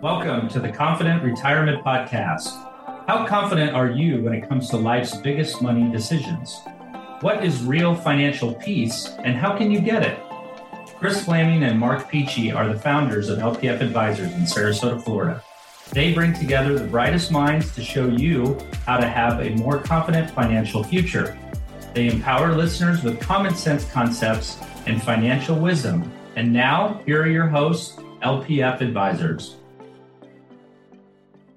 Welcome to the Confident Retirement Podcast. How confident are you when it comes to life's biggest money decisions? What is real financial peace and how can you get it? Chris Flaming and Mark Peachy are the founders of LPF Advisors in Sarasota, Florida. They bring together the brightest minds to show you how to have a more confident financial future. They empower listeners with common sense concepts and financial wisdom. And now, here are your hosts, LPF Advisors.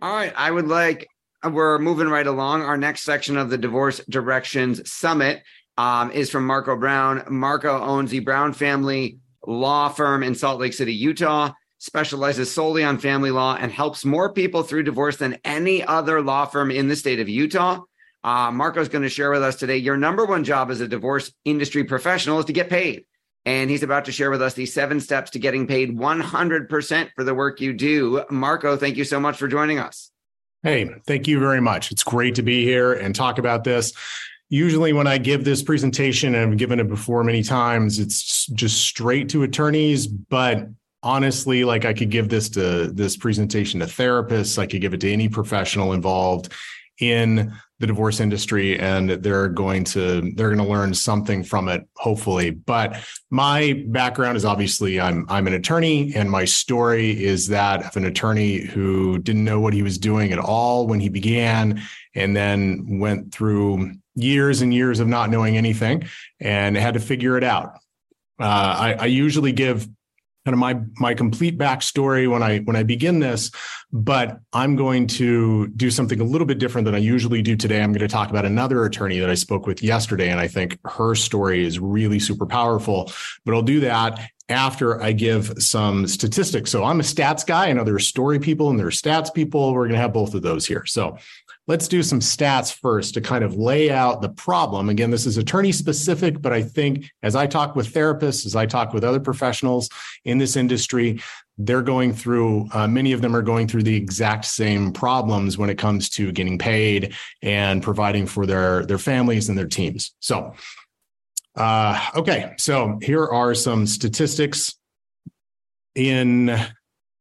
All right. I would like, we're moving right along. Our next section of the Divorce Directions Summit um, is from Marco Brown. Marco owns the Brown Family Law Firm in Salt Lake City, Utah, specializes solely on family law, and helps more people through divorce than any other law firm in the state of Utah. Uh, Marco's going to share with us today your number one job as a divorce industry professional is to get paid. And he's about to share with us the seven steps to getting paid 100% for the work you do. Marco, thank you so much for joining us. Hey, thank you very much. It's great to be here and talk about this. Usually, when I give this presentation, and I've given it before many times, it's just straight to attorneys. But honestly, like I could give this to this presentation to therapists, I could give it to any professional involved in the divorce industry and they're going to they're going to learn something from it hopefully. But my background is obviously i'm i'm an attorney and my story is that of an attorney who didn't know what he was doing at all when he began and then went through years and years of not knowing anything and had to figure it out. Uh, I, I usually give kind of my my complete backstory when I when I begin this, but I'm going to do something a little bit different than I usually do today. I'm going to talk about another attorney that I spoke with yesterday, and I think her story is really super powerful. But I'll do that after I give some statistics. So I'm a stats guy. There are story people and there are stats people. We're going to have both of those here. So let's do some stats first to kind of lay out the problem. Again, this is attorney specific, but I think as I talk with therapists, as I talk with other professionals in this industry, they're going through, uh, many of them are going through the exact same problems when it comes to getting paid and providing for their, their families and their teams. So, uh, okay, so here are some statistics in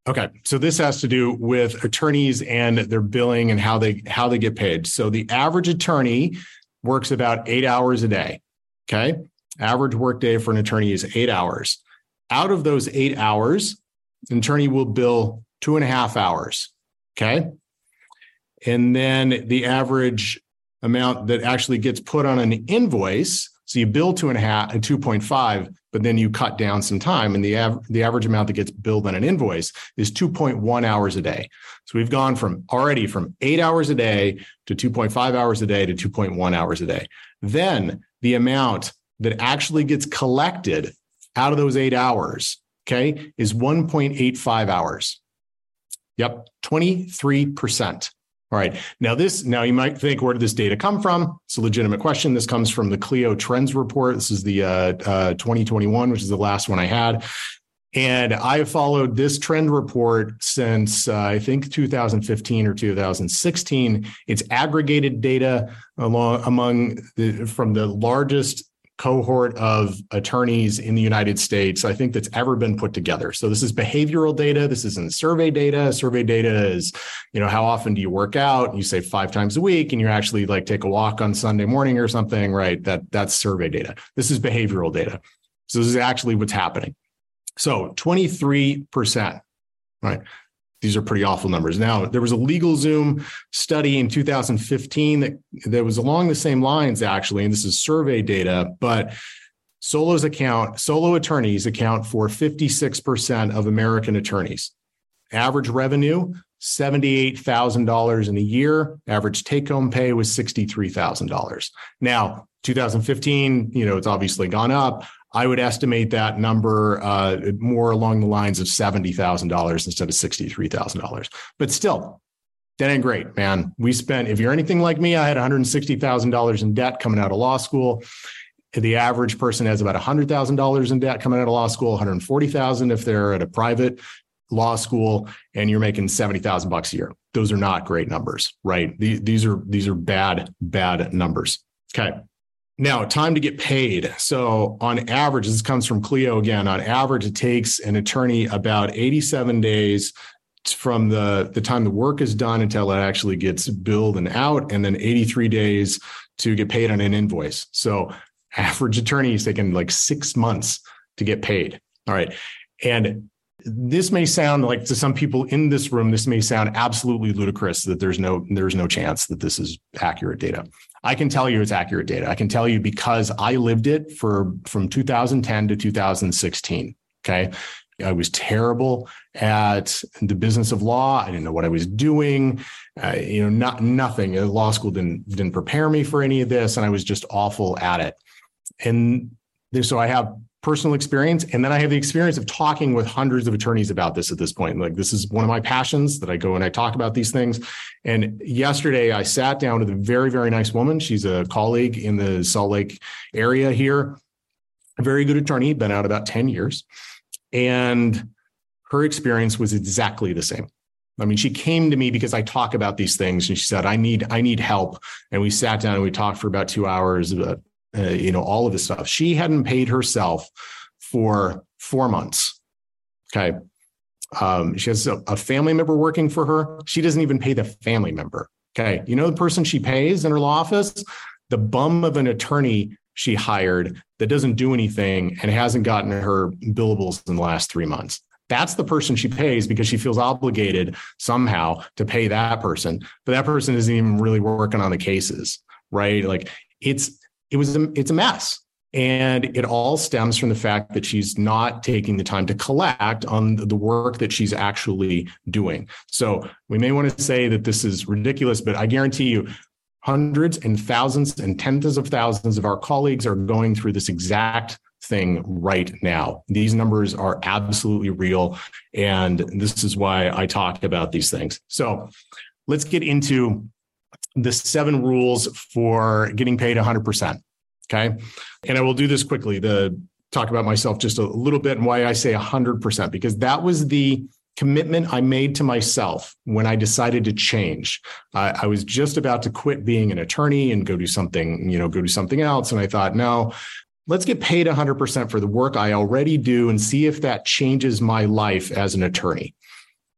Okay, so this has to do with attorneys and their billing and how they how they get paid. So the average attorney works about eight hours a day. Okay, average workday for an attorney is eight hours. Out of those eight hours, an attorney will bill two and a half hours. Okay, and then the average amount that actually gets put on an invoice. So you bill two and a half and two point five but then you cut down some time and the, av- the average amount that gets billed on an invoice is 2.1 hours a day. So we've gone from already from eight hours a day to 2.5 hours a day to 2.1 hours a day. Then the amount that actually gets collected out of those eight hours okay is 1.85 hours. Yep 23% all right. Now, this, now you might think, where did this data come from? It's a legitimate question. This comes from the Clio Trends report. This is the uh, uh, 2021, which is the last one I had. And I followed this trend report since uh, I think 2015 or 2016. It's aggregated data along among the, from the largest cohort of attorneys in the United States, I think that's ever been put together. So this is behavioral data. This isn't survey data. Survey data is, you know, how often do you work out? You say five times a week and you actually like take a walk on Sunday morning or something, right? That that's survey data. This is behavioral data. So this is actually what's happening. So 23%, right? These are pretty awful numbers. Now, there was a LegalZoom study in 2015 that, that was along the same lines, actually, and this is survey data, but Solo's account, solo attorneys account for 56% of American attorneys. Average revenue, $78,000 in a year. Average take home pay was $63,000. Now, 2015, you know, it's obviously gone up. I would estimate that number uh, more along the lines of $70,000 instead of $63,000. But still, that ain't great, man. We spent, if you're anything like me, I had $160,000 in debt coming out of law school. The average person has about $100,000 in debt coming out of law school, 140,000 if they're at a private law school and you're making 70,000 bucks a year. Those are not great numbers, right? These are these are bad bad numbers. Okay. Now, time to get paid. So, on average, this comes from Clio again. On average, it takes an attorney about 87 days from the the time the work is done until it actually gets billed and out and then 83 days to get paid on an invoice so average attorney is taking like six months to get paid all right and this may sound like to some people in this room this may sound absolutely ludicrous that there's no there's no chance that this is accurate data i can tell you it's accurate data i can tell you because i lived it for from 2010 to 2016 okay I was terrible at the business of law. I didn't know what I was doing. Uh, you know, not nothing. Law school didn't didn't prepare me for any of this, and I was just awful at it. And so I have personal experience, and then I have the experience of talking with hundreds of attorneys about this at this point. Like this is one of my passions that I go and I talk about these things. And yesterday I sat down with a very very nice woman. She's a colleague in the Salt Lake area here. A very good attorney, been out about ten years and her experience was exactly the same. I mean, she came to me because I talk about these things, and she said, "I need, I need help." And we sat down and we talked for about two hours about, uh, you know, all of this stuff. She hadn't paid herself for four months. Okay, um, she has a, a family member working for her. She doesn't even pay the family member. Okay, you know the person she pays in her law office, the bum of an attorney she hired that doesn't do anything and hasn't gotten her billables in the last three months. That's the person she pays because she feels obligated somehow to pay that person. But that person isn't even really working on the cases, right? Like it's it was a, it's a mess. And it all stems from the fact that she's not taking the time to collect on the work that she's actually doing. So we may want to say that this is ridiculous, but I guarantee you, hundreds and thousands and tens of thousands of our colleagues are going through this exact thing right now. These numbers are absolutely real. And this is why I talk about these things. So let's get into the seven rules for getting paid 100%. Okay. And I will do this quickly to talk about myself just a little bit and why I say 100%, because that was the commitment I made to myself when I decided to change. I was just about to quit being an attorney and go do something, you know, go do something else. And I thought, no, let's get paid 100% for the work I already do and see if that changes my life as an attorney.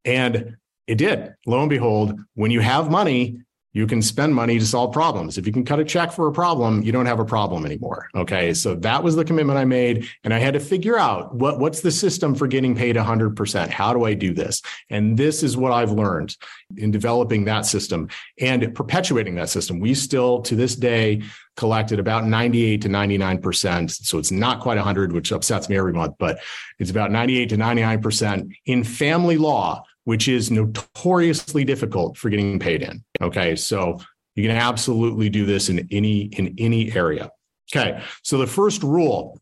And it did. Lo and behold, when you have money, you can spend money to solve problems. If you can cut a check for a problem, you don't have a problem anymore. Okay. So that was the commitment I made. And I had to figure out what, what's the system for getting paid 100%? How do I do this? And this is what I've learned in developing that system and perpetuating that system. We still, to this day, collected about 98 to 99%. So it's not quite 100, which upsets me every month, but it's about 98 to 99% in family law which is notoriously difficult for getting paid in. Okay. So you can absolutely do this in any in any area. Okay. So the first rule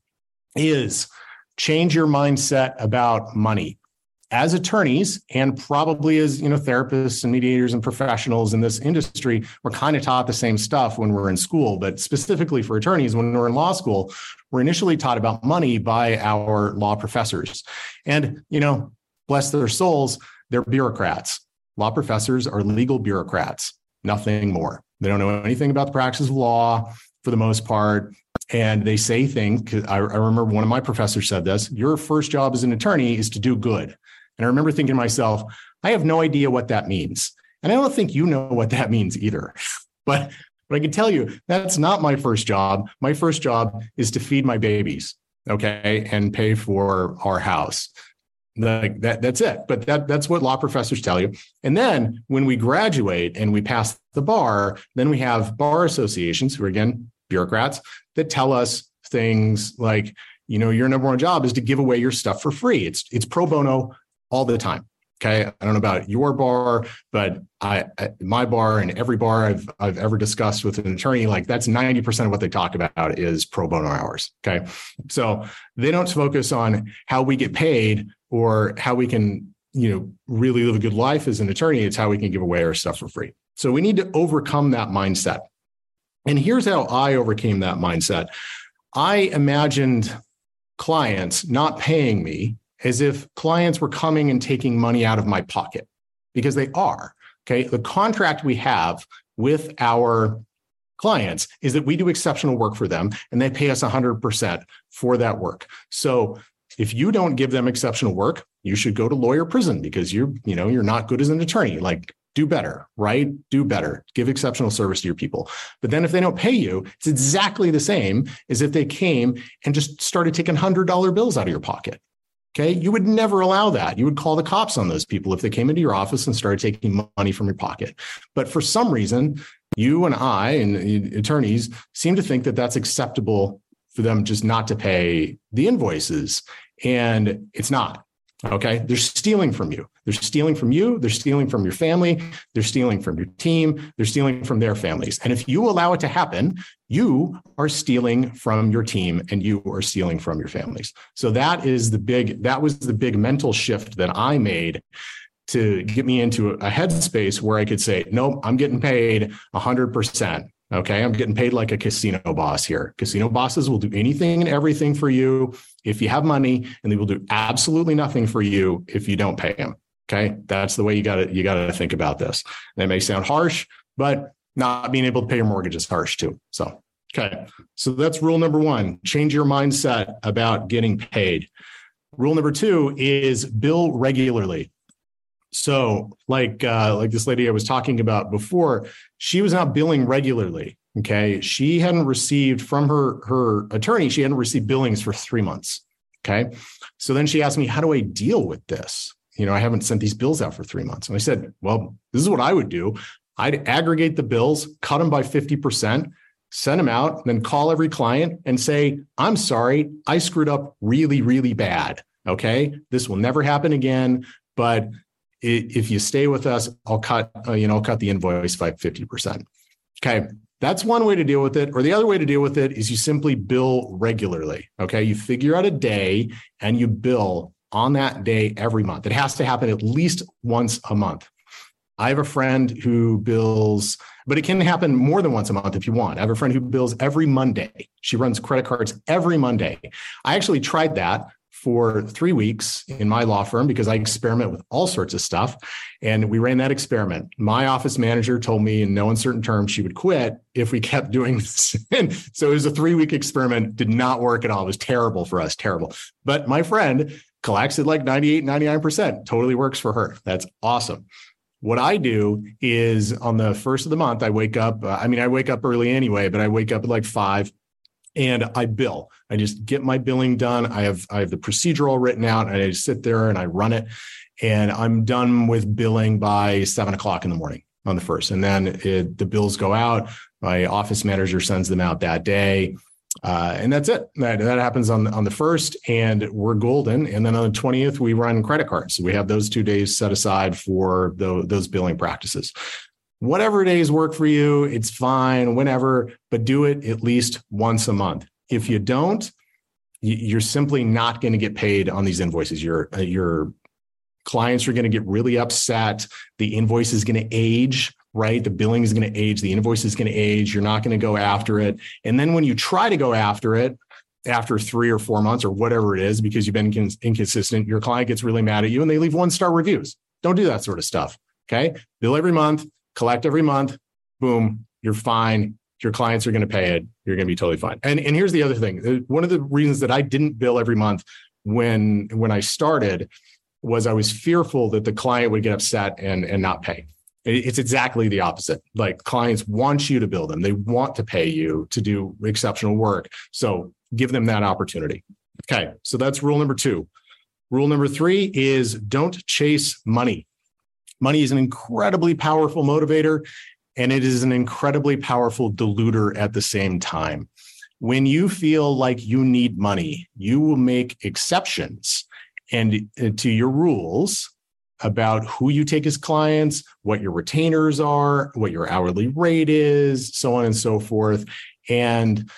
is change your mindset about money. As attorneys and probably as you know therapists and mediators and professionals in this industry, we're kind of taught the same stuff when we're in school, but specifically for attorneys when we're in law school, we're initially taught about money by our law professors. And you know, bless their souls, they're bureaucrats. Law professors are legal bureaucrats, nothing more. They don't know anything about the practice of law for the most part. And they say things. I, I remember one of my professors said this your first job as an attorney is to do good. And I remember thinking to myself, I have no idea what that means. And I don't think you know what that means either. But, but I can tell you that's not my first job. My first job is to feed my babies, okay, and pay for our house like that that's it. But that that's what law professors tell you. And then when we graduate and we pass the bar then we have bar associations who are again bureaucrats that tell us things like you know your number one job is to give away your stuff for free. It's it's pro bono all the time. Okay? I don't know about your bar but i, my bar and every bar i've i've ever discussed with an attorney like that's 90% of what they talk about is pro bono hours. Okay? So they don't focus on how we get paid or how we can you know really live a good life as an attorney it's how we can give away our stuff for free. So we need to overcome that mindset. And here's how i overcame that mindset. I imagined clients not paying me as if clients were coming and taking money out of my pocket because they are okay? The contract we have with our clients is that we do exceptional work for them and they pay us 100% for that work. So if you don't give them exceptional work, you should go to lawyer prison because you're, you know, you're not good as an attorney. Like do better, right? Do better. Give exceptional service to your people. But then if they don't pay you, it's exactly the same as if they came and just started taking $100 bills out of your pocket. Okay. You would never allow that. You would call the cops on those people if they came into your office and started taking money from your pocket. But for some reason, you and I and uh, attorneys seem to think that that's acceptable for them just not to pay the invoices. And it's not. Okay. They're stealing from you. They're stealing from you. They're stealing from your family. They're stealing from your team. They're stealing from their families. And if you allow it to happen, you are stealing from your team and you are stealing from your families. So that is the big, that was the big mental shift that I made to get me into a headspace where I could say, nope, I'm getting paid 100%. Okay. I'm getting paid like a casino boss here. Casino bosses will do anything and everything for you if you have money, and they will do absolutely nothing for you if you don't pay them. Okay. That's the way you got to, you got to think about this. That may sound harsh, but not being able to pay your mortgage is harsh too. So, okay. So that's rule number one change your mindset about getting paid. Rule number two is bill regularly. So, like uh, like this lady I was talking about before, she was not billing regularly. Okay, she hadn't received from her her attorney. She hadn't received billings for three months. Okay, so then she asked me, "How do I deal with this?" You know, I haven't sent these bills out for three months. And I said, "Well, this is what I would do. I'd aggregate the bills, cut them by fifty percent." Send them out, then call every client and say, I'm sorry, I screwed up really, really bad. Okay. This will never happen again. But if you stay with us, I'll cut, uh, you know, I'll cut the invoice by 50%. Okay. That's one way to deal with it. Or the other way to deal with it is you simply bill regularly. Okay. You figure out a day and you bill on that day every month. It has to happen at least once a month. I have a friend who bills, but it can happen more than once a month if you want. I have a friend who bills every Monday. She runs credit cards every Monday. I actually tried that for three weeks in my law firm because I experiment with all sorts of stuff. And we ran that experiment. My office manager told me in no uncertain terms she would quit if we kept doing this. and so it was a three week experiment, did not work at all. It was terrible for us, terrible. But my friend collects at like 98, 99%, totally works for her. That's awesome. What I do is on the first of the month, I wake up. Uh, I mean, I wake up early anyway, but I wake up at like five and I bill. I just get my billing done. I have I have the procedure all written out, and I just sit there and I run it, and I'm done with billing by seven o'clock in the morning on the first, and then it, the bills go out. My office manager sends them out that day. Uh, and that's it. That, that happens on on the first, and we're golden. And then on the twentieth, we run credit cards. So we have those two days set aside for the, those billing practices whatever days work for you, it's fine, whenever, but do it at least once a month. If you don't, you're simply not going to get paid on these invoices. Your uh, your clients are going to get really upset. The invoice is going to age, right? The billing is going to age. The invoice is going to age. You're not going to go after it. And then when you try to go after it, after three or four months or whatever it is, because you've been inconsistent, your client gets really mad at you and they leave one star reviews. Don't do that sort of stuff. Okay. Bill every month, collect every month, boom, you're fine. Your clients are going to pay it. You're going to be totally fine. And, and here's the other thing. One of the reasons that I didn't bill every month when when I started was I was fearful that the client would get upset and, and not pay. It's exactly the opposite. Like clients want you to bill them. They want to pay you to do exceptional work. So give them that opportunity. Okay. So that's rule number two. Rule number three is don't chase money. Money is an incredibly powerful motivator and it is an incredibly powerful diluter at the same time. When you feel like you need money, you will make exceptions and uh, to your rules about who you take as clients, what your retainers are, what your hourly rate is, so on and so forth. And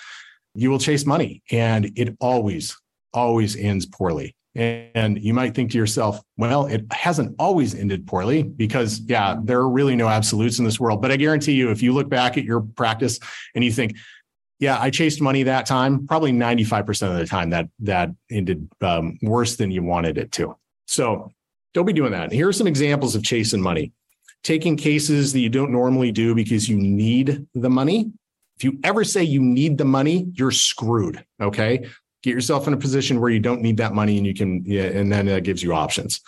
you will chase money. And it always, always ends poorly. And you might think to yourself, well, it hasn't always ended poorly because, yeah, there are really no absolutes in this world. But I guarantee you, if you look back at your practice and you think, yeah, I chased money that time, probably 95% of the time that that ended um, worse than you wanted it to. So don't be doing that. Here are some examples of chasing money. Taking cases that you don't normally do because you need the money. If you ever say you need the money, you're screwed. Okay Get yourself in a position where you don't need that money and you can, yeah, and then that gives you options.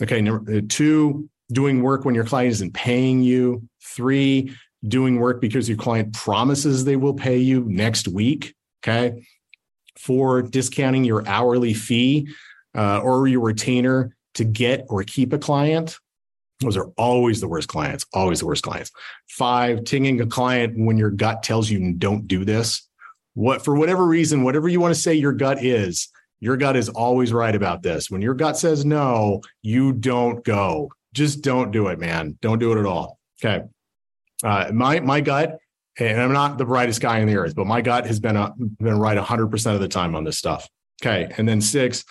Okay. Number uh, two, doing work when your client isn't paying you. Three, doing work because your client promises they will pay you next week. Okay. Four, discounting your hourly fee uh, or your retainer to get or keep a client. Those are always the worst clients, always the worst clients. Five, tinging a client when your gut tells you don't do this. What for whatever reason, whatever you want to say your gut is, your gut is always right about this. When your gut says no, you don't go. Just don't do it, man. Don't do it at all. Okay. Uh, my my gut, and I'm not the brightest guy on the earth, but my gut has been a, been right 100 percent of the time on this stuff. Okay. And then six,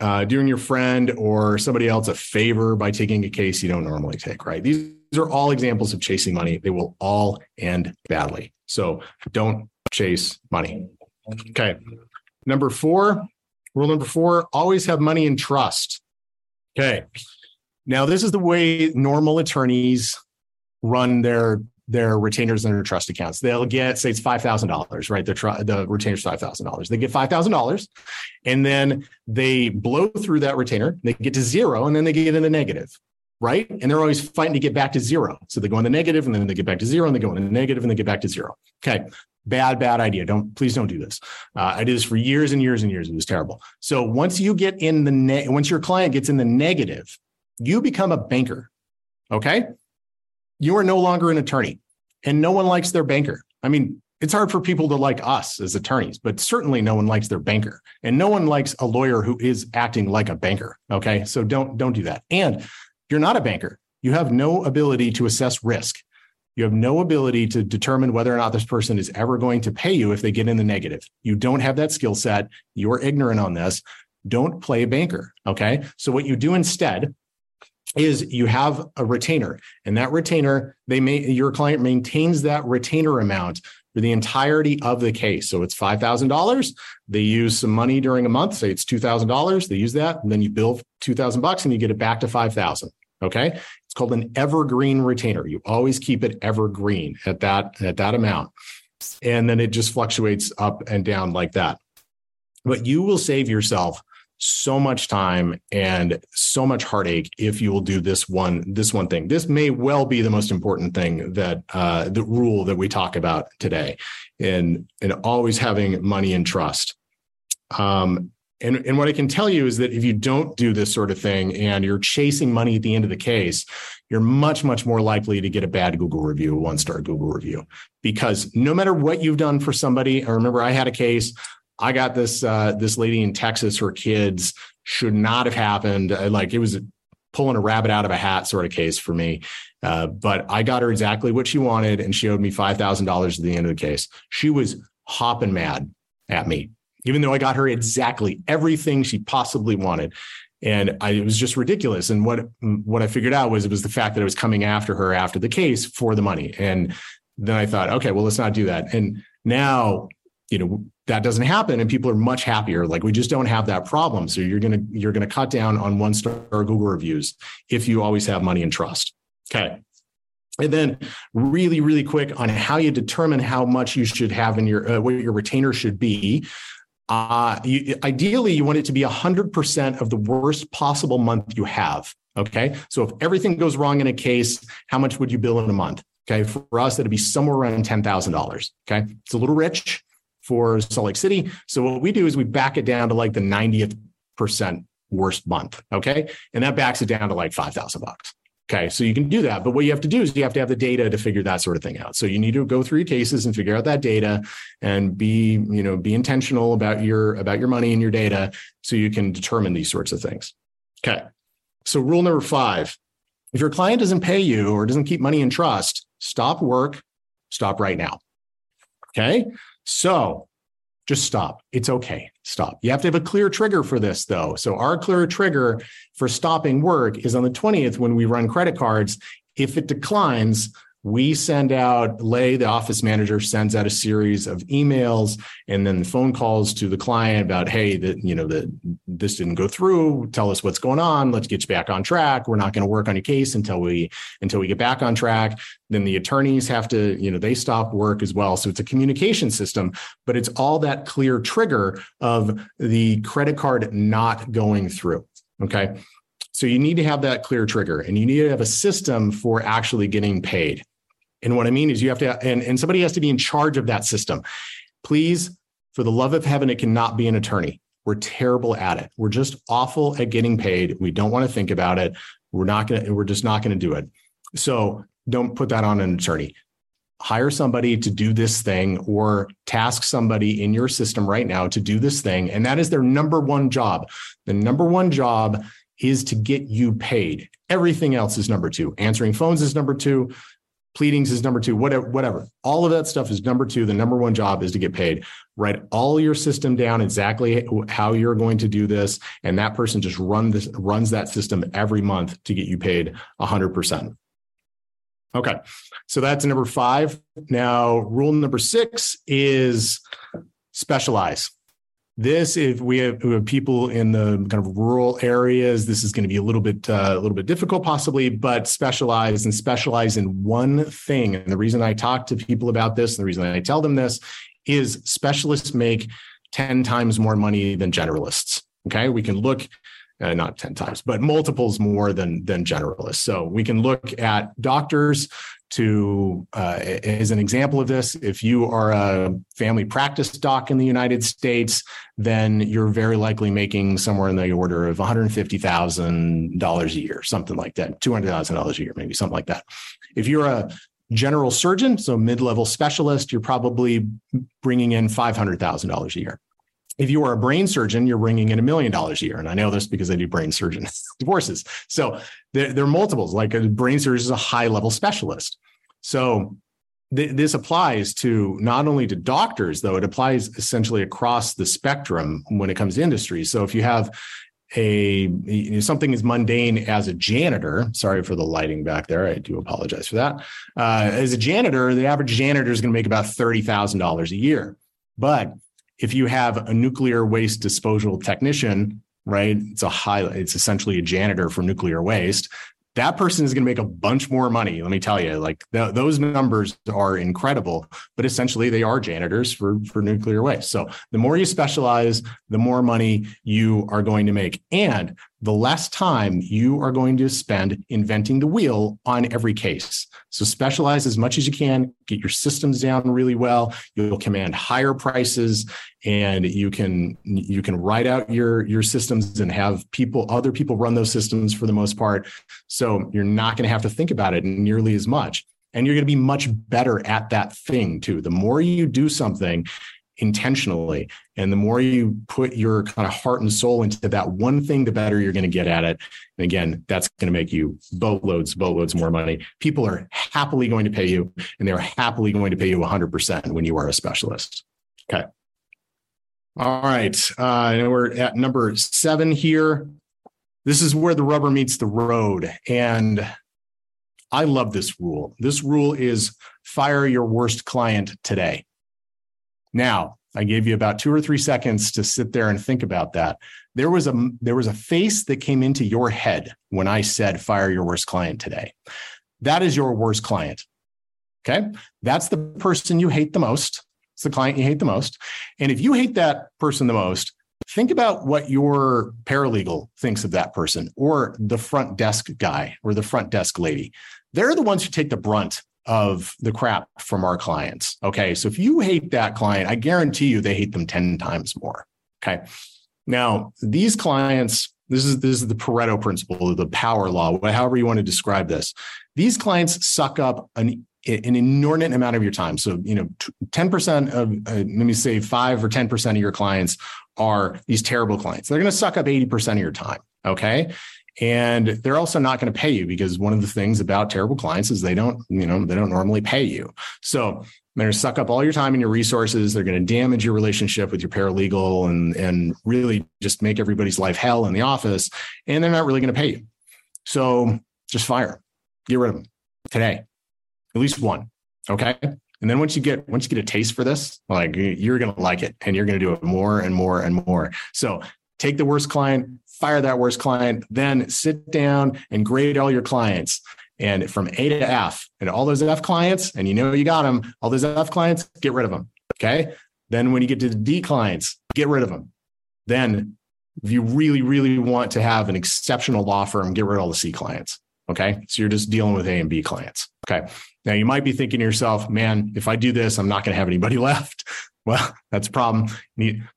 uh, doing your friend or somebody else a favor by taking a case you don't normally take, right? These, these are all examples of chasing money. They will all end badly. So don't chase money. Okay. Number four, rule number four, always have money in trust. Okay. Now, this is the way normal attorneys run their their retainers and their trust accounts. They'll get, say it's $5,000, right? The, tr- the retainer's $5,000. They get $5,000 and then they blow through that retainer. They get to zero and then they get in the negative, right? And they're always fighting to get back to zero. So they go in the negative and then they get back to zero and they go in the negative and they get back to zero. Okay. Bad, bad idea. Don't, please don't do this. Uh, I did this for years and years and years. It was terrible. So once you get in the, ne- once your client gets in the negative, you become a banker. Okay you are no longer an attorney and no one likes their banker. I mean, it's hard for people to like us as attorneys, but certainly no one likes their banker and no one likes a lawyer who is acting like a banker. Okay. So don't, don't do that. And you're not a banker. You have no ability to assess risk. You have no ability to determine whether or not this person is ever going to pay you if they get in the negative. You don't have that skill set. You're ignorant on this. Don't play a banker. Okay. So what you do instead is you have a retainer and that retainer they may your client maintains that retainer amount for the entirety of the case so it's $5000 they use some money during a month say it's $2000 they use that and then you bill 2000 bucks and you get it back to 5000 okay called an evergreen retainer. You always keep it evergreen at that at that amount. And then it just fluctuates up and down like that. But you will save yourself so much time and so much heartache if you will do this one this one thing. This may well be the most important thing that uh, the rule that we talk about today and and always having money and trust. Um, and, and what I can tell you is that if you don't do this sort of thing and you're chasing money at the end of the case, you're much, much more likely to get a bad Google review, a one star Google review. Because no matter what you've done for somebody, I remember I had a case, I got this uh, this lady in Texas. Her kids should not have happened. Like it was pulling a rabbit out of a hat sort of case for me. Uh, but I got her exactly what she wanted, and she owed me five thousand dollars at the end of the case. She was hopping mad at me, even though I got her exactly everything she possibly wanted. And I, it was just ridiculous. And what what I figured out was it was the fact that I was coming after her after the case for the money. And then I thought, okay, well, let's not do that. And now, you know, that doesn't happen and people are much happier like we just don't have that problem so you're to you're to cut down on one star google reviews if you always have money and trust okay and then really really quick on how you determine how much you should have in your uh, what your retainer should be uh, you, ideally you want it to be 100% of the worst possible month you have okay so if everything goes wrong in a case how much would you bill in a month okay for us that'd be somewhere around $10000 okay it's a little rich for Salt Lake City. So what we do is we back it down to like the 90th percent worst month. Okay. And that backs it down to like 5,000 bucks. Okay. So you can do that. But what you have to do is you have to have the data to figure that sort of thing out. So you need to go through your cases and figure out that data and be, you know, be intentional about your, about your money and your data so you can determine these sorts of things. Okay. So rule number five, if your client doesn't pay you or doesn't keep money in trust, stop work, stop right now. Okay. So just stop. It's okay. Stop. You have to have a clear trigger for this, though. So, our clear trigger for stopping work is on the 20th when we run credit cards. If it declines, we send out lay the office manager sends out a series of emails and then phone calls to the client about hey that you know that this didn't go through. Tell us what's going on. Let's get you back on track. We're not going to work on your case until we until we get back on track. Then the attorneys have to you know they stop work as well. So it's a communication system but it's all that clear trigger of the credit card not going through okay? So you need to have that clear trigger and you need to have a system for actually getting paid and what I mean is you have to, and, and somebody has to be in charge of that system. Please, for the love of heaven, it cannot be an attorney. We're terrible at it. We're just awful at getting paid. We don't want to think about it. We're not going to, we're just not going to do it. So don't put that on an attorney. Hire somebody to do this thing or task somebody in your system right now to do this thing. And that is their number one job. The number one job is to get you paid. Everything else is number two. Answering phones is number two pleadings is number two, whatever, whatever. All of that stuff is number two. The number one job is to get paid. Write all your system down exactly how you're going to do this, and that person just run this runs that system every month to get you paid hundred percent. Okay, so that's number five. Now, rule number six is specialize. This, if we have, we have, people in the kind of rural areas, this is going to be a little bit uh, a little bit difficult, possibly, but specialize and specialize in one thing. And the reason I talk to people about this, and the reason I tell them this, is specialists make ten times more money than generalists. Okay, we can look uh, not 10 times, but multiples more than than generalists. So we can look at doctors to uh, as an example of this if you are a family practice doc in the united states then you're very likely making somewhere in the order of $150000 a year something like that $200000 a year maybe something like that. If you're a general surgeon so mid-level specialist you're probably bringing in $500000 a year if you are a brain surgeon, you're bringing in a million dollars a year. And I know this because I do brain surgeon divorces. So there, there, are multiples. Like a brain surgeon is a high level specialist. So th- this applies to not only to doctors, though, it applies essentially across the spectrum when it comes to industry. So if you have a you know, something as mundane as a janitor. Sorry for the lighting back there. I do apologize for that. Uh, as a janitor, the average janitor is going to make about thirty thousand dollars a year. But if you have a nuclear waste disposal technician, right? It's a high, it's essentially a janitor for nuclear waste that person is going to make a bunch more money. Let me tell you, like th- those numbers are incredible, but essentially they are janitors for, for nuclear waste. So the more you specialize, the more money you are going to make. And the less time you are going to spend inventing the wheel on every case. So specialize as much as you can, get your systems down really well. You'll command higher prices and you can you can write out your your systems and have people other people run those systems for the most part. So you're not going to have to think about it nearly as much. And you're going to be much better at that thing too. The more you do something intentionally. And the more you put your kind of heart and soul into that one thing, the better you're going to get at it. And again, that's going to make you boatloads, boatloads more money. People are happily going to pay you, and they're happily going to pay you 100% when you are a specialist. Okay. All right. Uh, we're at number seven here. This is where the rubber meets the road. And I love this rule. This rule is fire your worst client today. Now, I gave you about two or three seconds to sit there and think about that. There was a there was a face that came into your head when I said fire your worst client today. That is your worst client. Okay? That's the person you hate the most. It's the client you hate the most. And if you hate that person the most, think about what your paralegal thinks of that person or the front desk guy or the front desk lady. They're the ones who take the brunt of the crap from our clients. Okay. So if you hate that client, I guarantee you they hate them 10 times more. Okay. Now, these clients, this is this is the Pareto principle, the power law, however you want to describe this. These clients suck up an an inordinate amount of your time. So, you know, 10% of, uh, let me say five or 10% of your clients are these terrible clients. They're going to suck up 80% of your time. Okay. And they're also not going to pay you because one of the things about terrible clients is they don't, you know, they don't normally pay you. So they're going to suck up all your time and your resources. They're going to damage your relationship with your paralegal and, and really just make everybody's life hell in the office. And they're not really going to pay you. So just fire, get rid of them today. at least one. Okay. And then once you get once you get a taste for this, like you're gonna like it and you're gonna do it more and more and more. So take the worst client, fire that worst client, then sit down and grade all your clients. And from A to F, and all those F clients, and you know you got them, all those F clients, get rid of them. Okay. Then when you get to the D clients, get rid of them. Then if you really, really want to have an exceptional law firm, get rid of all the C clients. Okay. So you're just dealing with A and B clients. Okay. Now you might be thinking to yourself, man, if I do this, I'm not going to have anybody left. Well, that's a problem.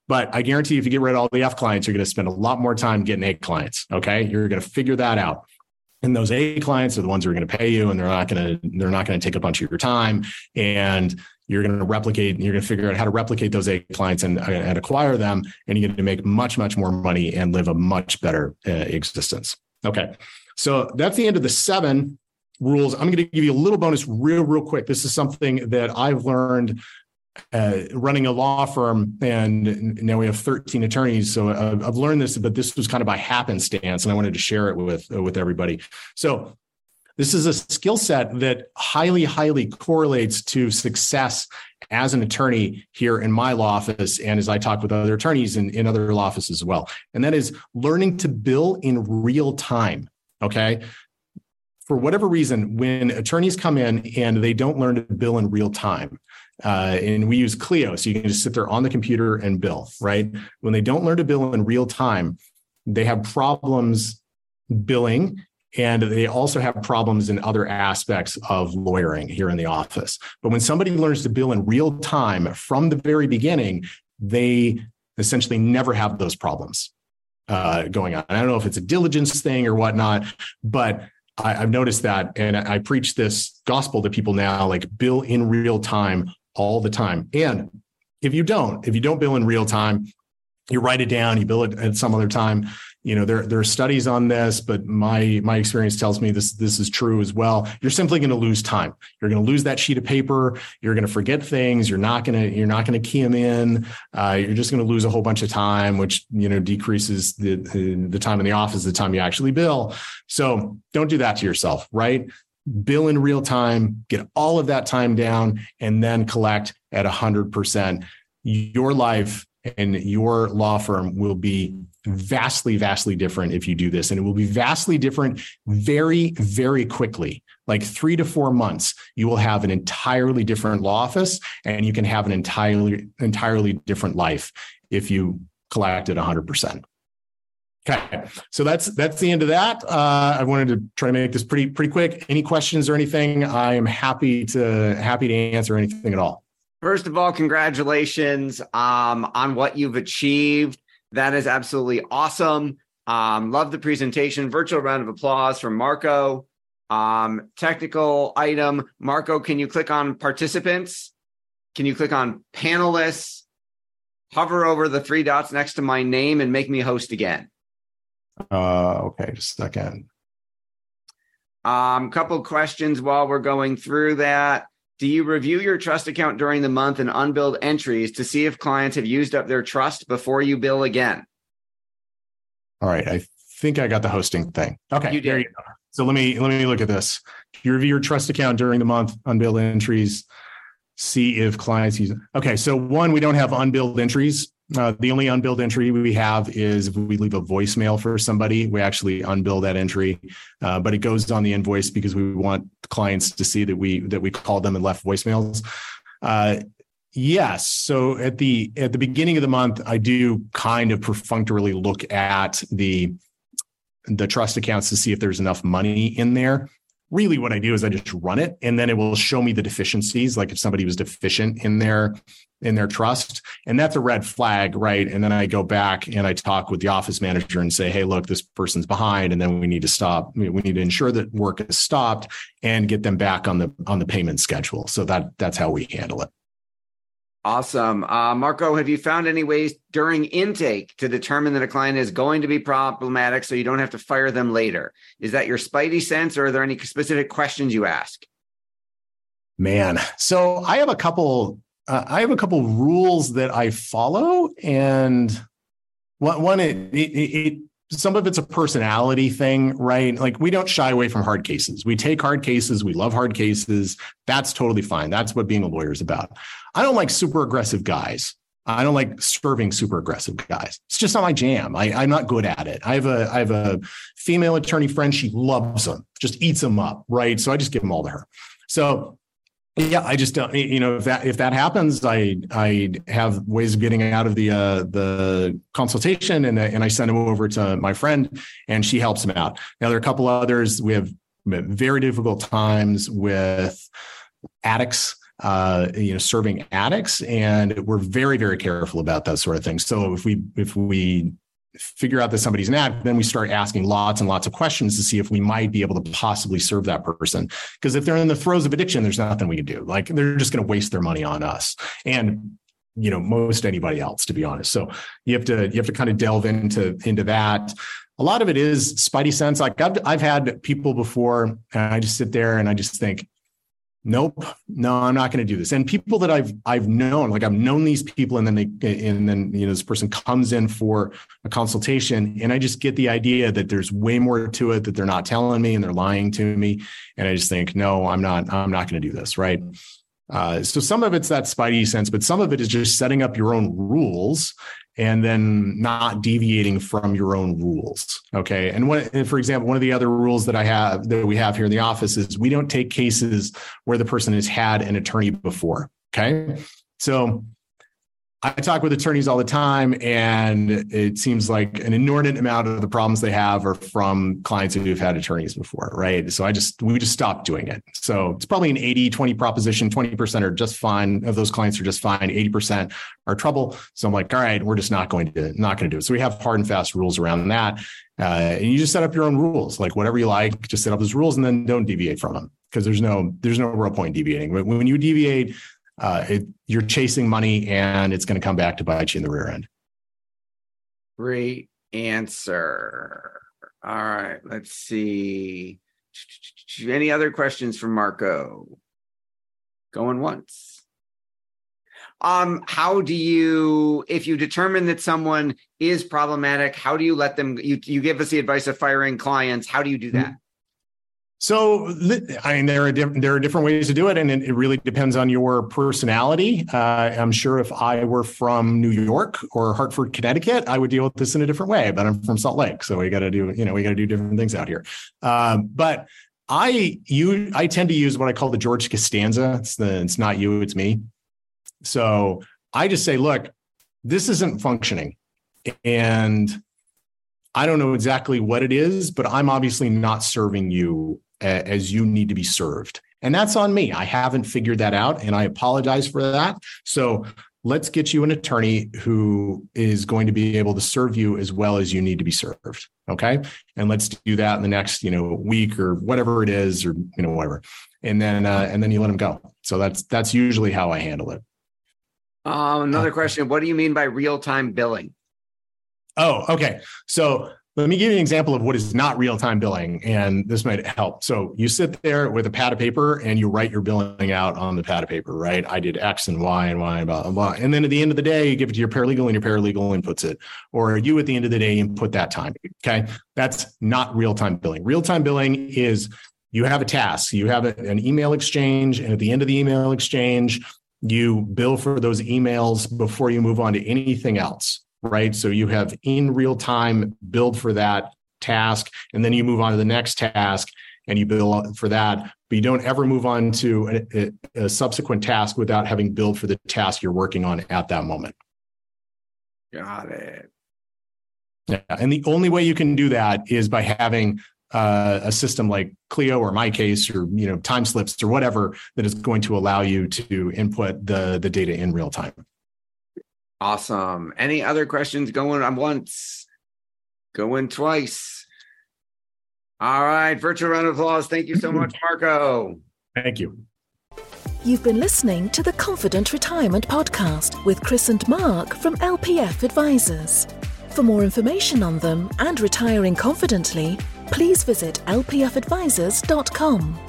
But I guarantee if you get rid of all the F clients, you're going to spend a lot more time getting A clients. Okay. You're going to figure that out. And those A clients are the ones who are going to pay you and they're not going to, they're not going to take a bunch of your time. And you're going to replicate, you're going to figure out how to replicate those A clients and, and acquire them. And you're going to make much, much more money and live a much better uh, existence. Okay. So that's the end of the seven rules. I'm going to give you a little bonus real, real quick. This is something that I've learned uh, running a law firm, and now we have 13 attorneys. So I've, I've, learned this, but this was kind of by happenstance, and I wanted to share it with with everybody. So this is a skill set that highly, highly correlates to success as an attorney here in my law office, and as I talk with other attorneys in, in other law offices as well. And that is learning to bill in real time. Okay for whatever reason, when attorneys come in and they don't learn to bill in real time, uh, and we use Clio, so you can just sit there on the computer and bill, right? When they don't learn to bill in real time, they have problems billing and they also have problems in other aspects of lawyering here in the office. But when somebody learns to bill in real time from the very beginning, they essentially never have those problems uh, going on. I don't know if it's a diligence thing or whatnot, but I, have noticed that, and I preach this gospel to people now, like bill in real time all the time. And if you don't, if you don't bill in real time, you write it down, you bill it at some other time. You know, there, there are studies on this, but my my experience tells me this this is true as well. You're simply going to lose time. You're going to lose that sheet of paper. You're going to forget things. You're not going to you're not going to key them in. Uh, you're just going to lose a whole bunch of time, which you know decreases the the time in the office, the time you actually bill. So don't do that to yourself, right? Bill in real time, get all of that time down, and then collect at 100%. Your life and your law firm will be vastly, vastly different if you do this. And it will be vastly different very, very quickly. Like three to four months, you will have an entirely different law office and you can have an entirely, entirely different life if you collect at 100%. Okay, so that's that's the end of that. Uh, I wanted to try to make this pretty pretty quick. Any questions or anything? I am happy to happy to answer anything at all. First of all, congratulations um, on what you've achieved. That is absolutely awesome. Um, love the presentation. Virtual round of applause from Marco. Um, technical item, Marco. Can you click on participants? Can you click on panelists? Hover over the three dots next to my name and make me host again. Uh, okay, just a second. Um, couple questions while we're going through that. Do you review your trust account during the month and unbilled entries to see if clients have used up their trust before you bill again? All right, I think I got the hosting thing. Okay, you did. You so let me let me look at this. Do you review your trust account during the month, unbilled entries. See if clients use. Okay, so one, we don't have unbilled entries uh, the only unbilled entry we have is if we leave a voicemail for somebody, we actually unbill that entry, uh, but it goes on the invoice because we want clients to see that we that we called them and left voicemails. Uh, yes, so at the at the beginning of the month, I do kind of perfunctorily look at the the trust accounts to see if there's enough money in there really what I do is I just run it and then it will show me the deficiencies. Like if somebody was deficient in their in their trust. And that's a red flag, right? And then I go back and I talk with the office manager and say, hey, look, this person's behind. And then we need to stop. We need to ensure that work is stopped and get them back on the on the payment schedule. So that that's how we handle it. Awesome. Uh, Marco, have you found any ways during intake to determine that a client is going to be problematic so you don't have to fire them later? Is that your spidey sense or are there any specific questions you ask? Man, so I have a couple. Uh, I have a couple rules that I follow, and one, one it, it, it some of it's a personality thing, right? Like we don't shy away from hard cases. We take hard cases. We love hard cases. That's totally fine. That's what being a lawyer is about. I don't like super aggressive guys. I don't like serving super aggressive guys. It's just not my jam. I, am not good at it. I have a I have a female attorney friend. She loves them, just eats them up, right? So I just give them all to her. So yeah, I just don't. You know, if that if that happens, I I have ways of getting out of the uh, the consultation, and and I send them over to my friend, and she helps him out. Now there are a couple others. We have very difficult times with addicts uh, you know, serving addicts, and we're very, very careful about that sort of thing. So if we if we figure out that somebody's an addict, then we start asking lots and lots of questions to see if we might be able to possibly serve that person. Because if they're in the throes of addiction, there's nothing we can do. Like they're just going to waste their money on us. And you know most anybody else to be honest so you have to you have to kind of delve into into that a lot of it is spidey sense like i've i've had people before and i just sit there and i just think nope. No i'm not going to do this. And people that i've i've known like i've known these people and then they and then you know this person comes in for a consultation and i just get the idea that there's way more to it that they're not telling me and they're lying to me. And i just think no i'm not i'm not going to do this right? Uh, so some of it's that spidey sense but some of it is just setting up your own rules and then not deviating from your own rules. Okay. And what, for example, one of the other rules that I have that we have here in the office is we don't take cases where the person has had an attorney before. Okay. So I talk with attorneys all the time, and it seems like an inordinate amount of the problems they have are from clients who've had attorneys before, right? So I just, we just stopped doing it. So it's probably an 80 20 proposition. 20% are just fine of those clients are just fine. 80% are trouble. So I'm like, all right, we're just not going to, not going to do it. So we have hard and fast rules around that. Uh, and you just set up your own rules, like whatever you like, just set up those rules and then don't deviate from them because there's no, there's no real point deviating. But when you deviate, uh, it, you're chasing money and it's going to come back to bite you in the rear end. Great answer. All right, let's see. Any other questions from Marco? Going once. Um, how do you, if you determine that someone is problematic, how do you let them? You you give us the advice of firing clients. How do you do that? So, I mean, there are diff- there are different ways to do it, and it, it really depends on your personality. Uh, I'm sure if I were from New York or Hartford, Connecticut, I would deal with this in a different way. But I'm from Salt Lake, so we got to do you know we got to do different things out here. Um, but I you I tend to use what I call the George Costanza. It's the it's not you, it's me. So I just say, look, this isn't functioning, and I don't know exactly what it is, but I'm obviously not serving you as you need to be served. And that's on me. I haven't figured that out and I apologize for that. So let's get you an attorney who is going to be able to serve you as well as you need to be served. Okay. And let's do that in the next, you know, week or whatever it is, or, you know, whatever. And then, uh, and then you let them go. So that's, that's usually how I handle it. Um, another question. What do you mean by real time billing? Oh, okay. So let me give you an example of what is not real time billing, and this might help. So you sit there with a pad of paper and you write your billing out on the pad of paper, right? I did X and Y and Y and blah, blah, blah. And then at the end of the day, you give it to your paralegal and your paralegal inputs it. Or you at the end of the day input that time. Okay. That's not real time billing. Real time billing is you have a task, you have an email exchange, and at the end of the email exchange, you bill for those emails before you move on to anything else right? So you have in real time billed for that task, and then you move on to the next task and you build for that. But you don't ever move on to a, a, subsequent task without having billed for the task you're working on at that moment. Got it. Yeah, and the only way you can do that is by having uh, a system like Clio or MyCase or you know TimeSlips or whatever that is going to allow you to input the the data in real time. Awesome. Any other questions going on once? Going twice. All right. Virtual round of applause. Thank you so mm-hmm. much, Marco. Thank you. You've been listening to the Confident Retirement Podcast with Chris and Mark from LPF Advisors. For more information on them and retiring confidently, please visit lpfadvisors.com.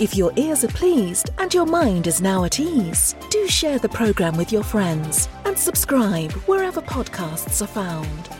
If your ears are pleased and your mind is now at ease, do share the program with your friends and subscribe wherever podcasts are found.